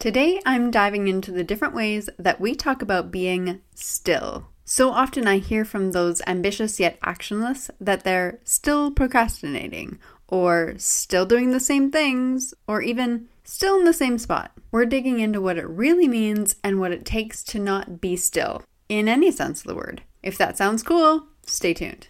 Today, I'm diving into the different ways that we talk about being still. So often, I hear from those ambitious yet actionless that they're still procrastinating, or still doing the same things, or even still in the same spot. We're digging into what it really means and what it takes to not be still, in any sense of the word. If that sounds cool, stay tuned.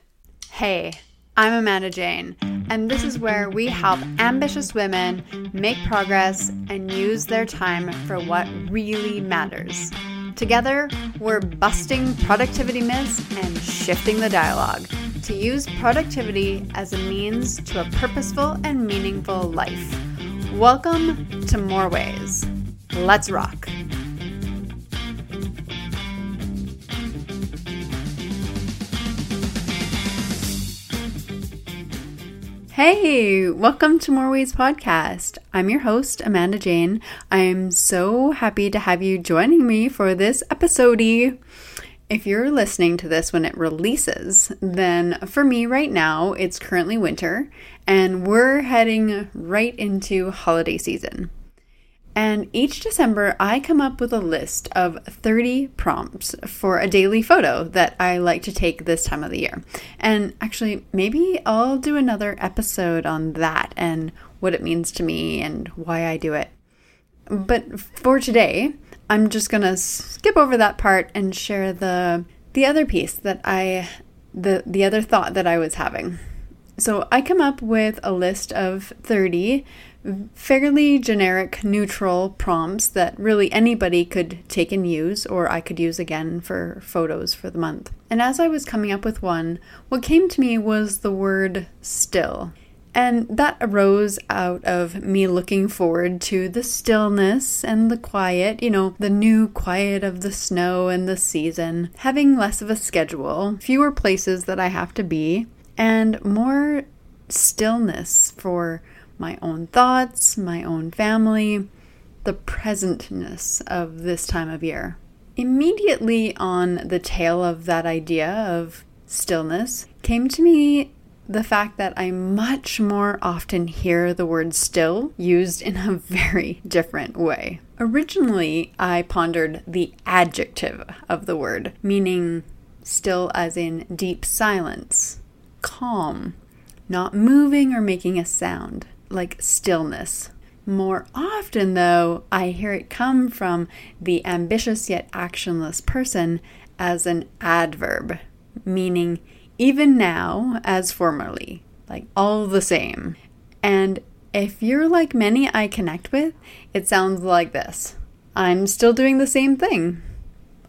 Hey, I'm Amanda Jane, and this is where we help ambitious women make progress and use their time for what really matters. Together, we're busting productivity myths and shifting the dialogue to use productivity as a means to a purposeful and meaningful life. Welcome to More Ways. Let's rock. Hey, welcome to More Ways Podcast. I'm your host, Amanda Jane. I'm so happy to have you joining me for this episode. If you're listening to this when it releases, then for me right now, it's currently winter and we're heading right into holiday season. And each December, I come up with a list of 30 prompts for a daily photo that I like to take this time of the year. And actually, maybe I'll do another episode on that and what it means to me and why I do it. But for today, I'm just going to skip over that part and share the the other piece that I the the other thought that I was having. So I come up with a list of 30 fairly generic, neutral prompts that really anybody could take and use, or I could use again for photos for the month. And as I was coming up with one, what came to me was the word still. And that arose out of me looking forward to the stillness and the quiet, you know, the new quiet of the snow and the season, having less of a schedule, fewer places that I have to be, and more stillness for my own thoughts, my own family, the presentness of this time of year. Immediately on the tail of that idea of stillness came to me the fact that I much more often hear the word still used in a very different way. Originally, I pondered the adjective of the word, meaning still as in deep silence, calm, not moving or making a sound like stillness. More often, though, I hear it come from the ambitious yet actionless person as an adverb, meaning even now as formerly, like all the same. And if you're like many I connect with, it sounds like this I'm still doing the same thing.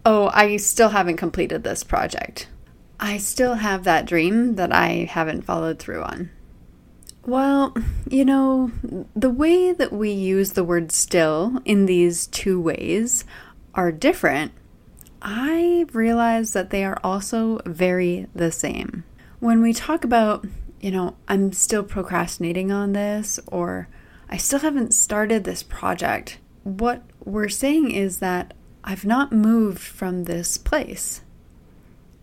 Oh, I still haven't completed this project. I still have that dream that I haven't followed through on. Well, you know, the way that we use the word still in these two ways are different. I realize that they are also very the same. When we talk about, you know, I'm still procrastinating on this or I still haven't started this project, what we're saying is that I've not moved from this place.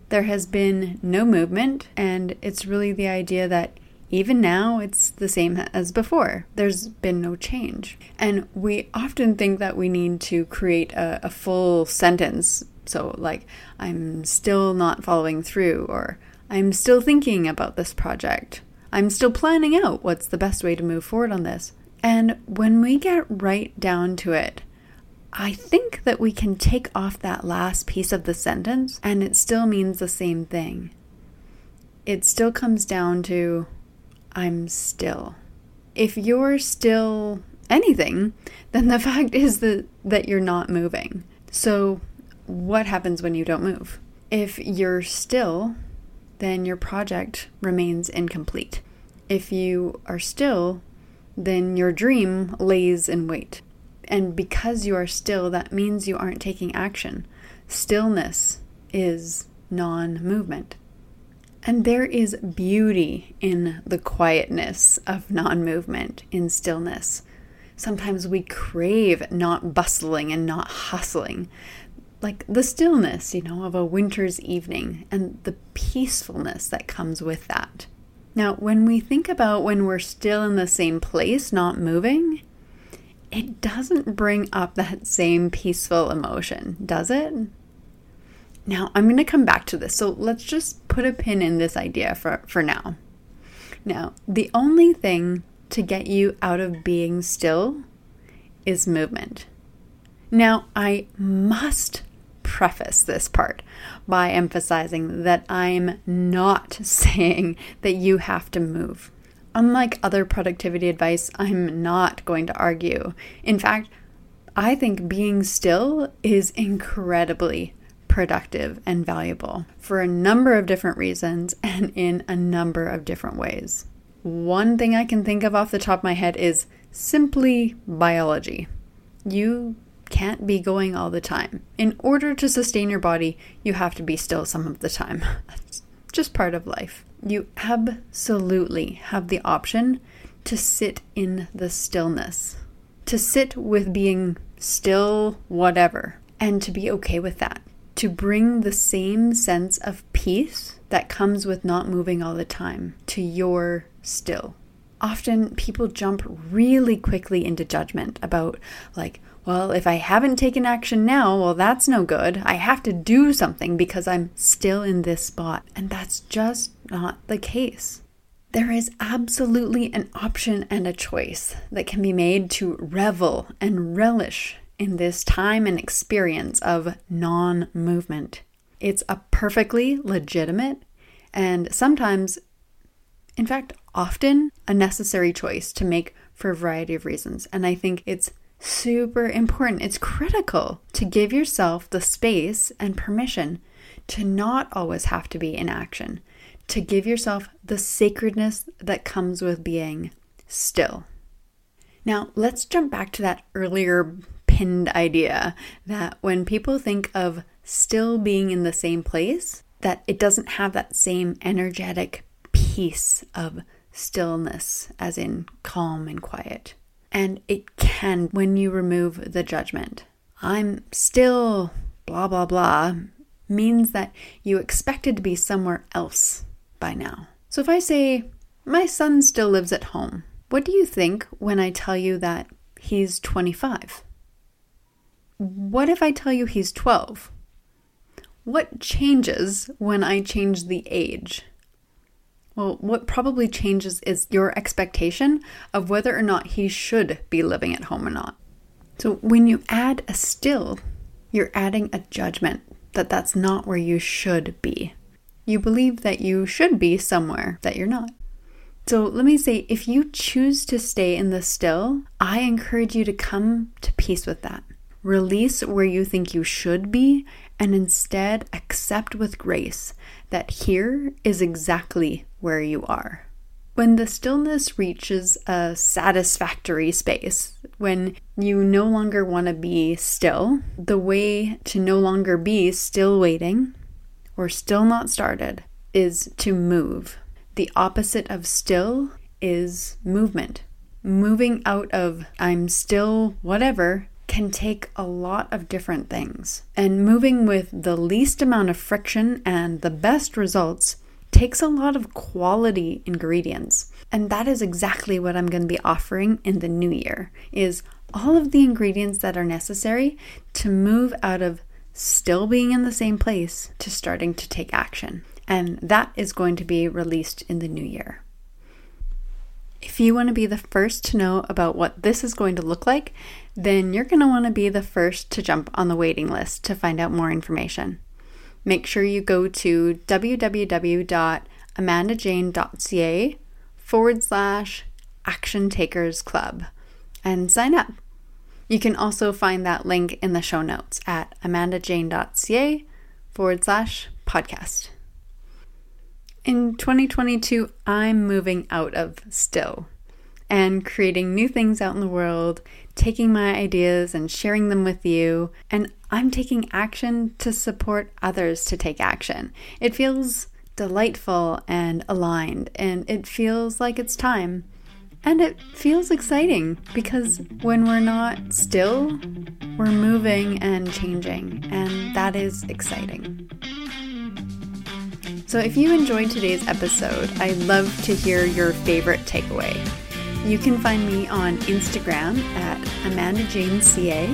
There has been no movement, and it's really the idea that even now, it's the same as before. There's been no change. And we often think that we need to create a, a full sentence. So, like, I'm still not following through, or I'm still thinking about this project. I'm still planning out what's the best way to move forward on this. And when we get right down to it, I think that we can take off that last piece of the sentence and it still means the same thing. It still comes down to I'm still. If you're still anything, then the fact is that, that you're not moving. So, what happens when you don't move? If you're still, then your project remains incomplete. If you are still, then your dream lays in wait. And because you are still, that means you aren't taking action. Stillness is non movement. And there is beauty in the quietness of non movement, in stillness. Sometimes we crave not bustling and not hustling, like the stillness, you know, of a winter's evening and the peacefulness that comes with that. Now, when we think about when we're still in the same place, not moving, it doesn't bring up that same peaceful emotion, does it? Now, I'm going to come back to this. So let's just put a pin in this idea for, for now. Now, the only thing to get you out of being still is movement. Now, I must preface this part by emphasizing that I'm not saying that you have to move. Unlike other productivity advice, I'm not going to argue. In fact, I think being still is incredibly productive and valuable for a number of different reasons and in a number of different ways. One thing I can think of off the top of my head is simply biology. You can't be going all the time. In order to sustain your body, you have to be still some of the time. That's just part of life. You absolutely have the option to sit in the stillness, to sit with being still, whatever, and to be okay with that. To bring the same sense of peace that comes with not moving all the time to your still. Often people jump really quickly into judgment about, like, well, if I haven't taken action now, well, that's no good. I have to do something because I'm still in this spot. And that's just not the case. There is absolutely an option and a choice that can be made to revel and relish in this time and experience of non movement. It's a perfectly legitimate and sometimes in fact, often a necessary choice to make for a variety of reasons. And I think it's super important. It's critical to give yourself the space and permission to not always have to be in action, to give yourself the sacredness that comes with being still. Now, let's jump back to that earlier pinned idea that when people think of still being in the same place, that it doesn't have that same energetic peace of stillness, as in calm and quiet. And it can when you remove the judgment. I'm still blah, blah, blah means that you expected to be somewhere else by now. So if I say, my son still lives at home, what do you think when I tell you that he's 25? What if I tell you he's 12? What changes when I change the age? Well, what probably changes is your expectation of whether or not he should be living at home or not. So when you add a still, you're adding a judgment that that's not where you should be. You believe that you should be somewhere that you're not. So let me say if you choose to stay in the still, I encourage you to come to peace with that. Release where you think you should be and instead accept with grace that here is exactly where you are. When the stillness reaches a satisfactory space, when you no longer want to be still, the way to no longer be still waiting or still not started is to move. The opposite of still is movement. Moving out of I'm still whatever can take a lot of different things. And moving with the least amount of friction and the best results takes a lot of quality ingredients. And that is exactly what I'm going to be offering in the new year is all of the ingredients that are necessary to move out of still being in the same place to starting to take action. And that is going to be released in the new year. If you want to be the first to know about what this is going to look like, then you're going to want to be the first to jump on the waiting list to find out more information. Make sure you go to www.amandajane.ca forward slash action takers club and sign up. You can also find that link in the show notes at amandajane.ca forward slash podcast. In 2022, I'm moving out of still and creating new things out in the world, taking my ideas and sharing them with you. And I'm taking action to support others to take action. It feels delightful and aligned, and it feels like it's time. And it feels exciting because when we're not still, we're moving and changing, and that is exciting. So, if you enjoyed today's episode, I'd love to hear your favorite takeaway. You can find me on Instagram at Amanda Jane CA.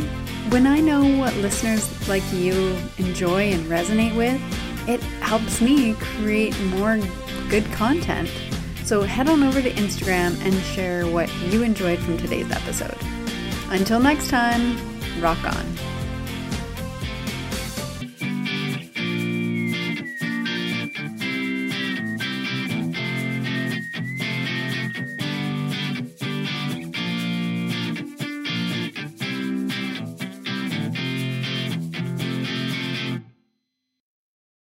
When I know what listeners like you enjoy and resonate with, it helps me create more good content. So head on over to Instagram and share what you enjoyed from today's episode. Until next time, rock on.